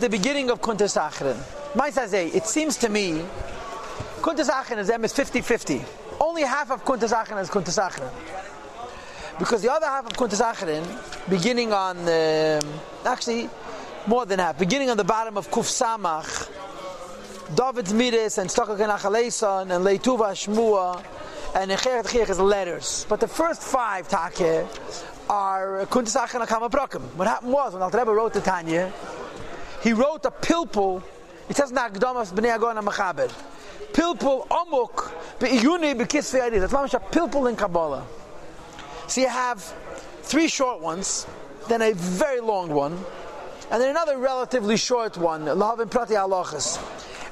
the beginning of Kuntas. Maisazeh, it seems to me, Kuntas Achrin is them is 50-50. Only half of Kuntas is Kuntas. Because the other half of Kuntas beginning on, um, actually, more than half, beginning on the bottom of Kuf Samach, David's Midas and Stokak and Achaleson and Leituva Shmua and Echeret Chiyach is letters. But the first five take are Kuntas Achrin Akama Brokim. What happened was, when Al Rebbe wrote the Tanya, he wrote a pilpul, it says Nagdamas B'nei Agon HaMachaber. Pilpul Omuk Be'iyuni Be'kisvei Adi. That's mamash a pilpul in Kabbalah. So you have three short ones, then a very long one, and then another relatively short one, Lahavim Prati Halachas.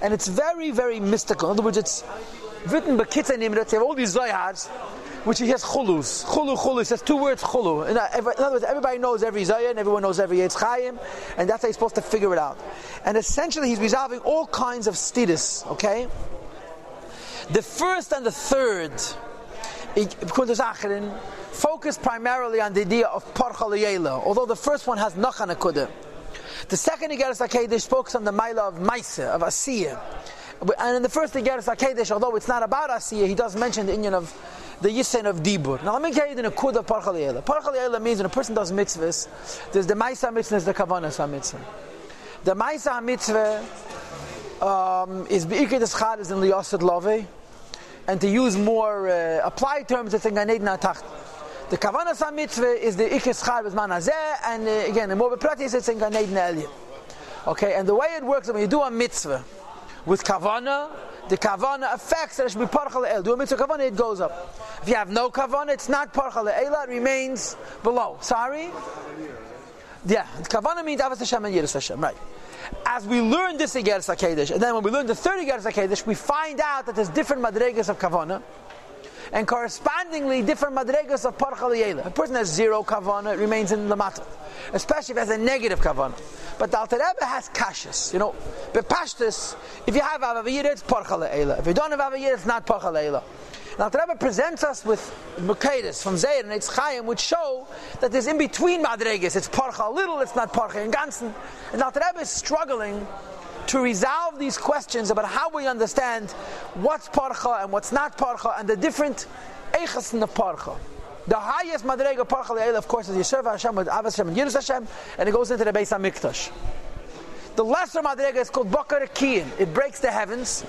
And it's very, very mystical. In other words, it's written by Kitzah Nimrat. You have all these Zayars, which he has chulus. Chulu, chulu. He says two words chulu. In other words, everybody knows every Zayah and everyone knows every Yetz and that's how you're supposed to figure it out. And essentially, he's resolving all kinds of status, okay? The first and the third, focus primarily on the idea of Parcha although the first one has Nachan Akudah. The second Igeris HaKedesh focuses on the Maila of Maisa, of Asiyah. And in the first Igeris HaKedesh, although it's not about Asiyah, he does mention the Indian of the Yisen of Dibur. Now let me tell you the Nakud of Liyela. Parcha means when a person does mitzvahs, there's the Maisa mitzvah, there's the Kavanah mitzvah. The Maisa mitzvah um, is Be'ikid Eschad is in Liyasid Love, and to use more uh, applied terms, it's in Ganed Natacht. The Kavanah mitzvah is the Char Bezman Hazeh, and uh, again, in more pratis, it's in Ganed. Okay, and the way it works, when you do a mitzvah with Kavanah, the Kavanah affects that it should be Parchal El. Do a mitzvah Kavanah, it goes up. If you have no Kavanah, it's not Parchal El, it remains below. Sorry? Yeah, Kavanah means Avas Hashem and Yiras Hashem, right. As we learn this Igeres HaKedesh, and then when we learn the third Igeres HaKedesh, we find out that there's different Madregas of Kavanah, and correspondingly different madregas of parcha A person has zero kavana, it remains in the matzah, especially if it has a negative kavana. But the Alter Rebbe has kashas, you know. Bepashtis, if you have avaviyir, it's parcha If you don't have avaviyir, it's not parcha leila. Now, the Rebbe presents us with Mukadis from Zayir and Eitz Chaim, which show that there's in between Madregas. It's Parcha a little, it's not Parcha in Gansen. And the Rebbe is struggling to resolve these questions about how we understand what's parcha and what's not parcha and the different eichas in the parcha. The highest madrega parcha of course, is Yisrael Hashem with Avas Hashem and Yiras Hashem, and it goes into the Beis Hamikdash. The lesser madrega is called Bakar Kiyin. It breaks the heavens,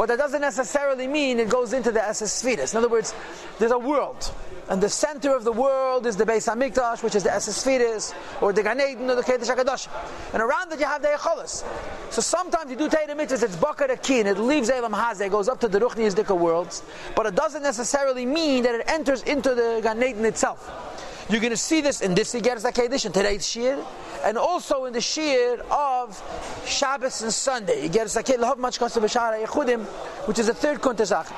but that doesn't necessarily mean it goes into the Esesfiris. In other words, there's a world. And the center of the world is the Beis Hamikdash, which is the Esesfiris, or the Gan Eden, or the Kedesh HaKadosh. And around it you have the Echolas. So sometimes you do Teira Mitzvahs, it's Bakar Akin, it leaves Elam Hazeh, goes up to the Ruchni Yizdika worlds, but it doesn't necessarily mean that it enters into the Gan Eden itself. You're going to see this in this Igeres HaKedesh, in today's Shir, and also in the Shir of Shabbos and Sunday. Igeres HaKedesh, which is the third Kuntazach.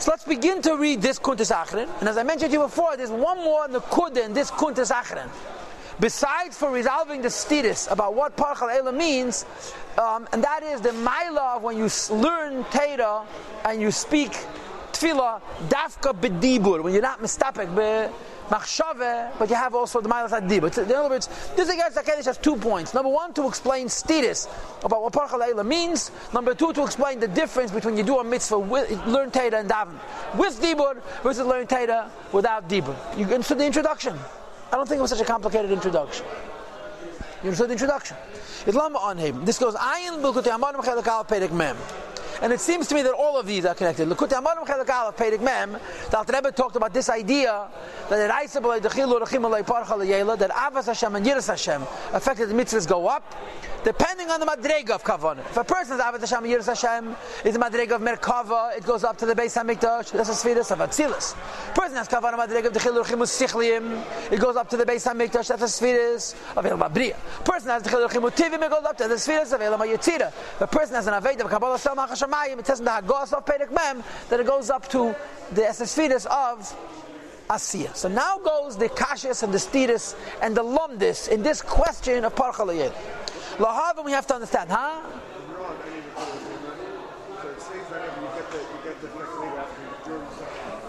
So let's begin to read this Kuntas. And as I mentioned to you before, there's one more in in this Kuntas. Besides for resolving the status about what Parchal Ela means, um, and that is the Maila of when you learn Teda and you speak Tefillah, Dafka B'dibur, when you're not mistapek, machshave, but you have also the milas adib. In other words, this against Hakadosh has two points. Number one, to explain status about what parcha leila means. Number two, to explain the difference between you do a mitzvah with learn Teda and daven with dibur versus learn Teda without dibur. You understood the introduction. I don't think it was such a complicated introduction. You understood the introduction. It's lama on him. This goes ayin bilkuti amarim chelakal perek mem. And it seems to me that all of these are connected. Look at the Rebbe talked about this idea that L'Yela, that Avas Hashem and Yiras Hashem affected the mitzvahs go up, depending on the Madrega of Kavan. If a person's Avas Hashem and Yiras Hashem is the Madrega of Merkava, it goes up to the Beis HaMikdash, that's a Sfiris of Atzilus. Person has Kavan Madrega of Dechilu Rechim Sichliim, it goes up to the base HaMikdash, that's a Sfiris of Elam Abriya. Person has Dechilu Rechim Tivim, it goes up to the Sfiris of Elam Yitzira. The person has an Aved of Kabbalah Shalom Hashemayim, it says in the Hagos of Perek Mem that it goes up to the Esesfiris of Asiya. So now goes the Kashis and the Stiris and the Lumdis in this question of Parchalayel. Lahavim we have to understand, huh?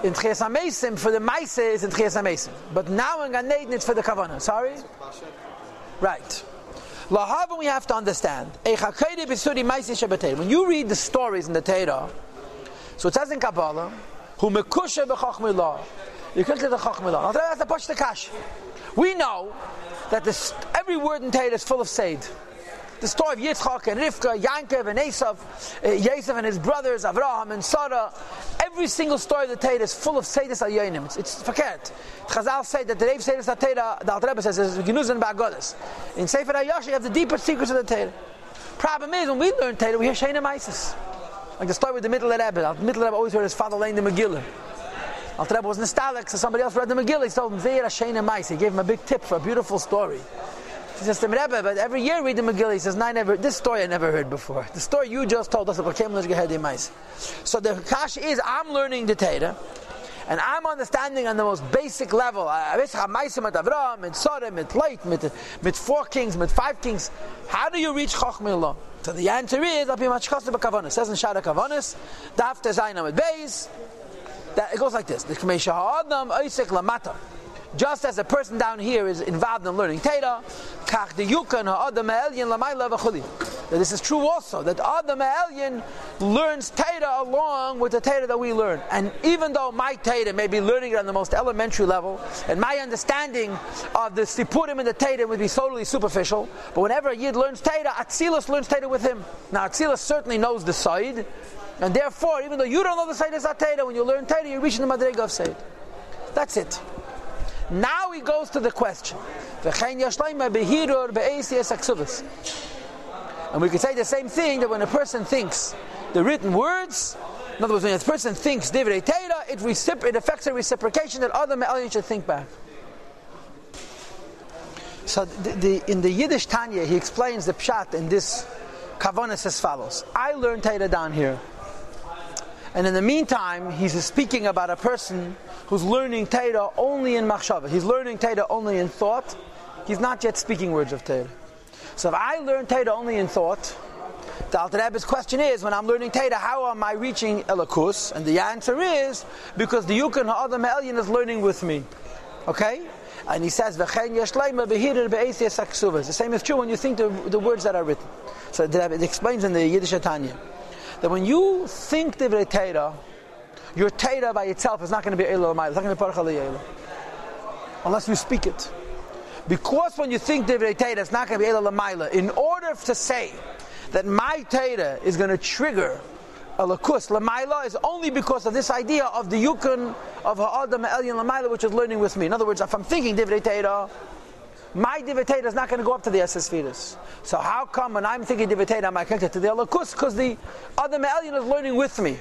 In Tchias HaMesim, for the Maise is in Tchias HaMesim. But now in Gan Eden it's for the Kavanah. Sorry? Right. Lahavan we have to understand. When you read the stories in the Torah, so it says in Kabbalah, "Who mekusha b'chachmilah." You can get the the push the kash. We know that every word in Torah is full of seid. The story of Yitzchak and Rivka, Yankov and Esav, uh, Yosef and his brothers, Avraham and Sarah. Every single story of the Torah is full of Seydis Ayonim. It's, it's forget. Chazal say that the Rev Seydis Torah, the Alter Rebbe says, is Genuzan Ba'agodas. In Sefer HaYosh, you have the deeper secrets of the Torah. Problem is, when we learn Torah, we hear Shena Isis. Like the story with the Middle Rebbe. The Middle Rebbe always heard his father laying the Megillah. Alter Rebbe was nostalgic, so somebody else read the Megillah. He told him, Zeir Shena Mais. He gave him a big tip for a beautiful story. Says to Rebbe, but every year read the Megillah. He says, no, I never, this story I never heard before. The story you just told us, about so the Kash is, I'm learning the Torah, and I'm understanding on the most basic level. Mit Avram, mit Sodom, mit Leit, mit four kings, mit five kings. How do you reach Chochmillah? So the answer is, I'll be much It says in Shara Kavanis, Daf Tezainam with Beis, that it goes like this: The Kmesha Ha'adam Oisek Lamata. Just as a person down here is involved in learning Teda, kach yukan ha'adam ha'elyin v'chuli. This is true also, that Adam Elyon learns Teda along with the Teda that we learn. And even though my Teda may be learning it on the most elementary level, and my understanding of the Sipurim and the Teda would be totally superficial, but whenever a Yid learns Teda, Atzilus learns Teda with him. Now Atzilus certainly knows the side, and therefore, even though you don't know the side is Teda, when you learn Teda, you're reaching the Madrega of Seid. That's it. Now he goes to the question. And we could say the same thing that when a person thinks the written words, in other words, when a person thinks divrei Torah, it, recipro- it affects a reciprocation that other me'alim should think back. So the, the, in the Yiddish Tanya, he explains the pshat in this kavanas as follows. I learned Torah down here. And in the meantime, he's speaking about a person who's learning Torah only in machshava. He's learning Torah only in thought. He's not yet speaking words of Torah. So if I learn Torah only in thought, the Alter Rebbe's question is, when I'm learning Torah, how am I reaching Elakus? And the answer is, because the Yukon Ha'adam Elyon is learning with me. Okay? And he says, The same is true when you think the, the words that are written. So it explains in the Yiddish Tanya that when you think Divrei Torah, your Torah by itself is not going to be Elul It's not going to be Parchal Unless you speak it. Because when you think Divrei Torah, it's not going to be Elul Maila. In order to say that my Torah is going to trigger a lakus lamaila is only because of this idea of the yukun of ha'adam elyon lamaila, which is learning with me. In other words, if I'm thinking divrei Torah, my divrei is not going to go up to the esesfidas. So how come when I'm thinking divrei Torah, am I connected to the lakus? Because the adam elyon is learning with me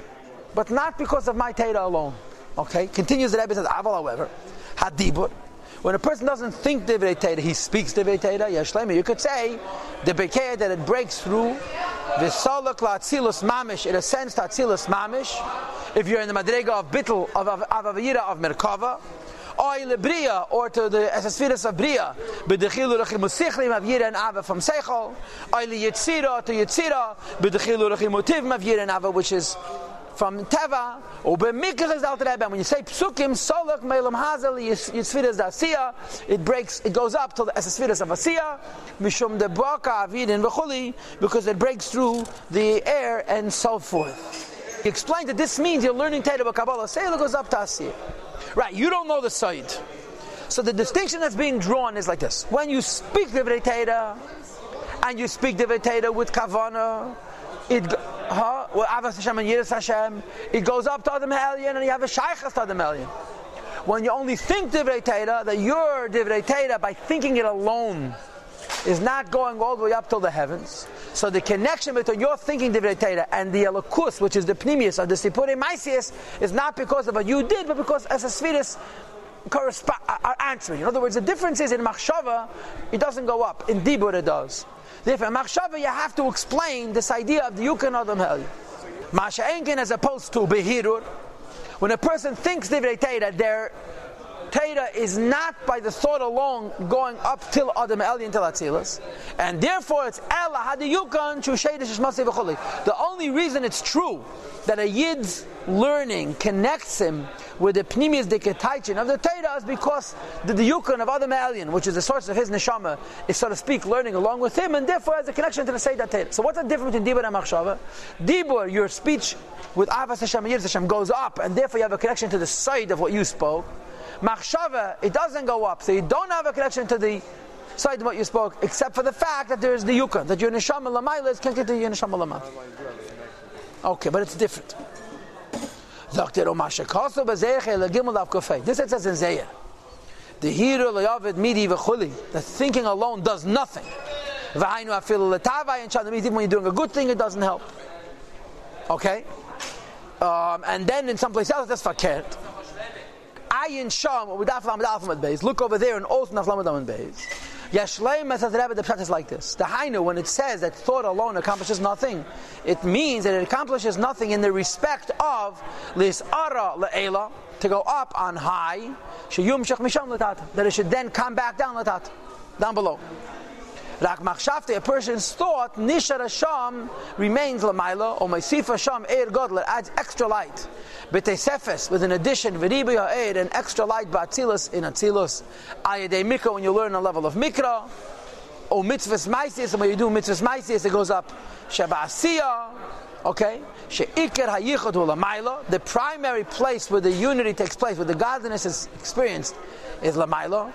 but not because of my Torah alone. Okay? Continues the Rebbe says, Aval, however, Hadibur. When a person doesn't think Divrei Torah, he speaks Divrei Torah, Yashlema. You could say, the Bekeah that it breaks through, the Salak Latzilus Mamish, in a sense, Tatzilus Mamish, if you're in the Madrega of Bittel, of Avavira, of Merkava, Oy lebria, or to the Esasfiras of Bria, B'dechilu usichlim of Yira and Ava from Seichel, Oy li Yitzira to Yitzira, B'dechilu utiv of Yira and Ava, which is from Teva. When you say psukim, solok melam hazel yitzfiras dasiya, it breaks, it goes up to the esesfiras of asiya, mishum de baka avidin v'chuli, because it breaks through the air and so forth. He explained that this means you're learning Teda Kabbalah. It goes up to asiya. Right, you don't know the side. So the distinction that's being drawn is like this: when you speak the Teda, and you speak the Teda with kavana, it huh? it goes up to Adam Elyon and you have a Shaykhas to Adam Elyon. When you only think Divrei Teira, that your Divrei Teira, by thinking it alone, is not going all the way up to the heavens. So the connection between your thinking Divrei Teira and the Elokus, which is the Pnimius of the Sipure Maisius, is not because of what you did, but because as a Svidis correspond, are answering. In other words, the difference is in Machshava, it doesn't go up. In Dibur, it does. Therefore, machshava, you have to explain this idea of the yukan adam hel. Masha enkin as opposed to behirur. When a person thinks divrei Torah, they're Teda is not by the thought alone going up till Adam Elyon till Atzilus, and therefore it's Ella Hadiyukan The only reason it's true that a Yid's learning connects him with the Pnimius Diketaichin of the Torah is because the Diyukan of Adam Elyon, which is the source of his neshama, is so to speak learning along with him, and therefore has a connection to the Seder Torah. So what's the difference between Dibur and Machshava? Dibur, your speech with Avas Hashem and Hashem goes up, and therefore you have a connection to the side of what you spoke. Machshava, it doesn't go up, so you don't have a connection to the side what you spoke, except for the fact that there is the Yukon, that your Neshama Lamayla is connected to your Neshama Lamay. Okay, but it's different. This it says in. The hero midi thinking alone does nothing. V'hainu afilu letavai and. Even when you're doing a good thing, it doesn't help. Okay. Um, and then in some place else, that's fakert. Ayin sham with Daf aflam alphabet base. Look over there and also naflam base. Yashleim says the the pshat is like this. The Hainu, when it says that thought alone accomplishes nothing, it means that it accomplishes nothing in the respect of lis ara le'ela, to go up on high, sheyum shech misham letat, that it should then come back down letat, down below. Rak machshavte, a person's thought, nishar Hasham remains lamaila, or Maisif Hasham eir godler, adds extra light. B'tesefes, with an addition, v'ribi ha'eir, an extra light ba'atzilus in atzilus. Ayadei mikra, when you learn a level of mikra, or mitzvahs maisis, and when you do mitzvahs maisis, it goes up. Shabasiya, okay? She'ikir hayichot lamaila, the primary place where the unity takes place, where the godliness is experienced, is lamaila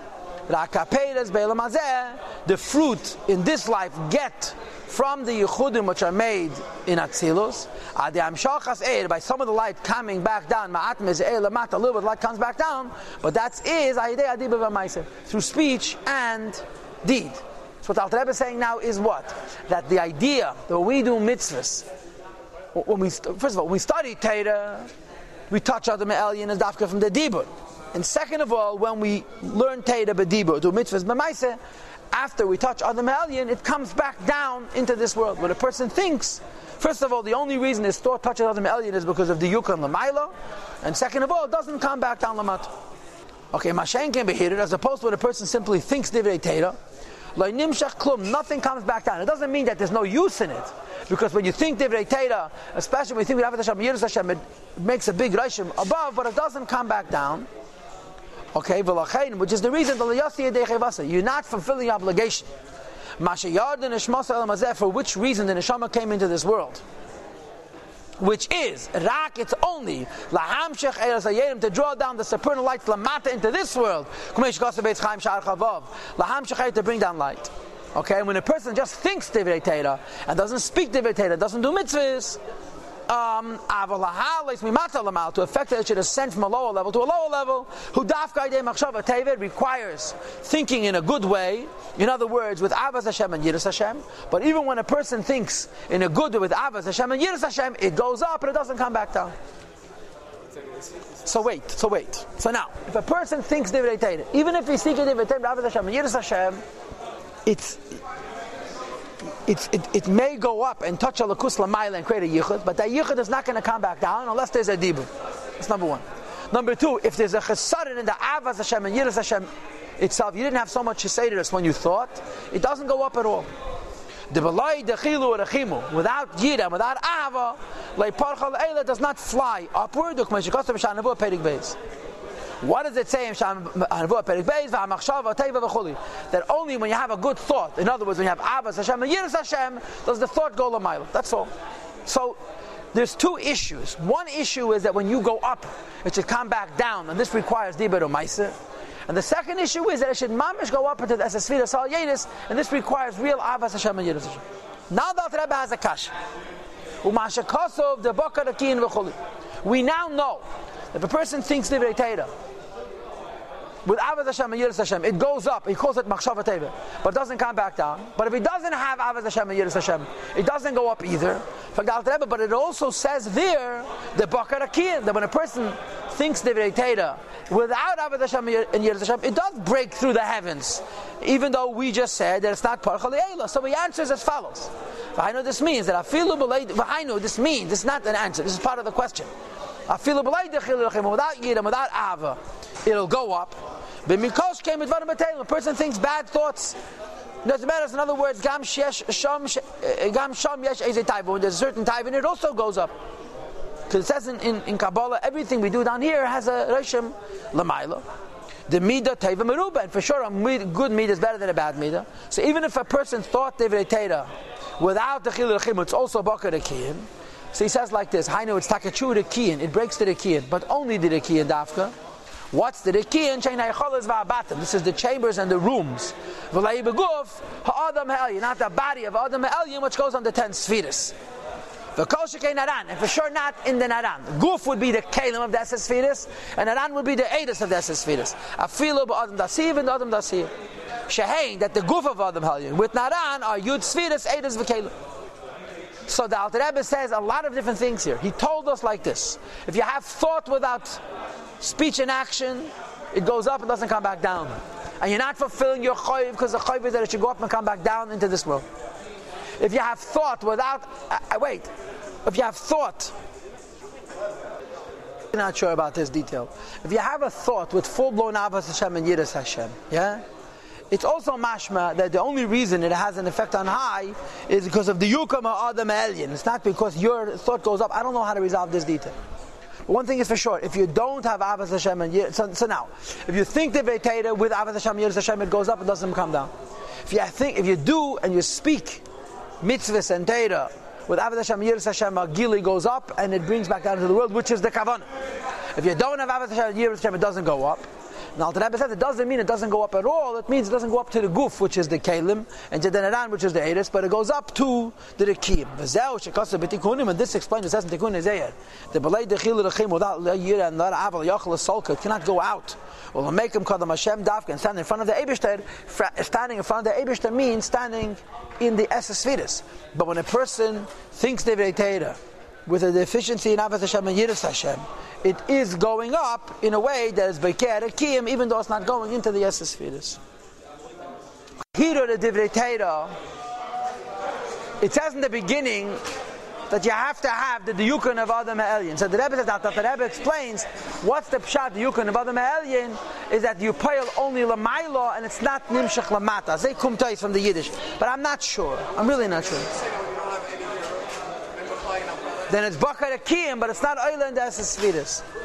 the fruit in this life get from the yichudim which are made in Atzilus, by some of the light coming back down, a little bit light comes back down, but that is through speech and deed. So what Alter Rebbe is saying now is what? That the idea that we do mitzvahs, when we, first of all, we study Torah, we touch Adam Elyon as Dafka from the Dibur. And second of all, when we learn Teira B'Dibur, do mitzvahs B'Maise, after we touch Adam Elyon, it comes back down into this world. When a person thinks, first of all, the only reason his thought touches Adam Elyon is because of the Yukon Lamaila, and second of all, it doesn't come back down Lamat. Okay, Mashen can be here, as opposed to when a person simply thinks Divrei Teira, nothing comes back down. It doesn't mean that there's no use in it. Because when you think Divrei Teira, especially when you think with Hashem, Yiras Hashem, it makes a big Rishim above, but it doesn't come back down. Okay, which is the reason You're not fulfilling your obligation. For which reason the neshama came into this world? Which is rak, it's only to draw down the supernal light lamata into this world. to bring down light. Okay, and when a person just thinks divrei and doesn't speak divrei doesn't do mitzvahs, um, to affect that it should ascend from a lower level to a lower level, who dafka requires thinking in a good way. In other words, with Avaz Hashem and Yiras Hashem. But even when a person thinks in a good way with Avaz Hashem and Yiras Hashem, it goes up and it doesn't come back down. So wait, so wait. So now, if a person thinks Divrei even if he's thinking Divrei Hashem and Yiras Hashem, it's it, it may go up and touch a lakus lamayla and create a yichud, but that yichud is not going to come back down unless there's a dibur. That's number one. Number two, if there's a chesaron in the avaz Hashem and yiras Hashem itself, you didn't have so much to say to us when you thought, it doesn't go up at all. The belay dechilu rechimu without yira, without ava, like parchal does not fly upward. What does it say in That only when you have a good thought, in other words, when you have Abbas Hashem and Yiras Hashem, does the thought go lamayla. That's all. So there's two issues. One issue is that when you go up, it should come back down, and this requires Dibur Maisa. And the second issue is that it should mamish go up into the Esesvira Sal Yedis, and this requires real Abbas Hashem and Yiras Hashem. Now the Rebbe has a kash. We now know if a person thinks Divrei Torah, with Avaz Hashem and Yiras Hashem, it goes up. He calls it Machshava Teva, but it doesn't come back down. But if he doesn't have Avaz Hashem and Yiras Hashem, it doesn't go up either. But it also says there the Bakar that when a person thinks Divrei Torah without Avaz Hashem and Yiras Hashem, it does break through the heavens, even though we just said that it's not Parchal So he answers as follows. I know this means that I know this means is not an answer. This is part of the question. Without Yiram, without Ava. it'll go up. But Mikosh came with A person thinks bad thoughts. Doesn't matter. In other words, Gam Shesh Sham eh, Gam Sham Yesh a Taiva. When there's a certain in it, also goes up. Because it says in, in, in, Kabbalah, everything we do down here has a Rishim Lamaila. The Mida Taiva Meruba. And for sure, a good Mida is better than a bad Mida. So even if a person thought Divrei Teda without the Chil Rechim, it's also Bakar Kiyin. So he says like this, know it's Takachu the Kiyin, it breaks the Kiyin, but only the Kiyin Dafka. What's the Rekiyan? This is the chambers and the rooms. Ha'adam Ha'elyin, not the body of Adam Ha'elyin, which goes on the ten spheres. The Kol Naran, and for sure not in the Naran. Guf would be the Kalim of the Esespheres, and Naran would be the Edis of the Esespheres. Afilu ba'adam dasiv and Adam dasiv. Shehain, that the Guf of Adam Ha'elyin. With Naran are Yud Spheres, Edis v'Kalim. So the Alter Rebbe says a lot of different things here. He told us like this: If you have thought without speech and action, it goes up and doesn't come back down. And you're not fulfilling your choiv because the choiv is that it should go up and come back down into this world. If you have thought without, uh, uh wait, if you have thought, I'm not sure about this detail. If you have a thought with full blown Avas Hashem and Yiras Hashem, yeah? It's also mashma that the only reason it has an effect on high is because of the yukam or adam alien. It's not because your thought goes up. I don't know how to resolve this detail. One thing is for sure, if you don't have Avas Hashem, and so, so now, if you think the Veitera with Avas Hashem, Yiras Hashem, it goes up, it doesn't come down. If you think, if you do and you speak mitzvahs and Teira with Avas Hashem, Yiras Hashem, Gili goes up and it brings back down to the world, which is the Kavanah. If you don't have Avas Hashem, Yiras Hashem, it doesn't go up. Now, the Rebbe says it doesn't mean it doesn't go up at all. It means it doesn't go up to the guf, which is the kalim, and to the naran, which is the eris, but it goes up to the rekim. And this explains, it says in tikun ezeyer, the belay dechil rechim without yira and lara aval yachal solka cannot go out. Well, make him kadam Hashem dafka and stand in front of the Eibishter. Standing in front of the Eibishter means standing in the Esesvidus. But when a person thinks they're with a deficiency in Avas Hashem and Yiras Hashem, it is going up in a way that is Beker Kiyim, even though it's not going into the Yesespheres. Hiro the Divrei it says in the beginning that you have to have the Diyukun of Adam Ha'elyin. So the Rebbe says that, the Rebbe explains what's the Pshat Diyukun of Adam Ha'elyin is that you pile only Lamailo and it's not Nimshach Lamata. Say Kumtais from the Yiddish. But I'm not sure. I'm really not sure then it's Bakar Akiyim, but it's not Oila and Esesvidus.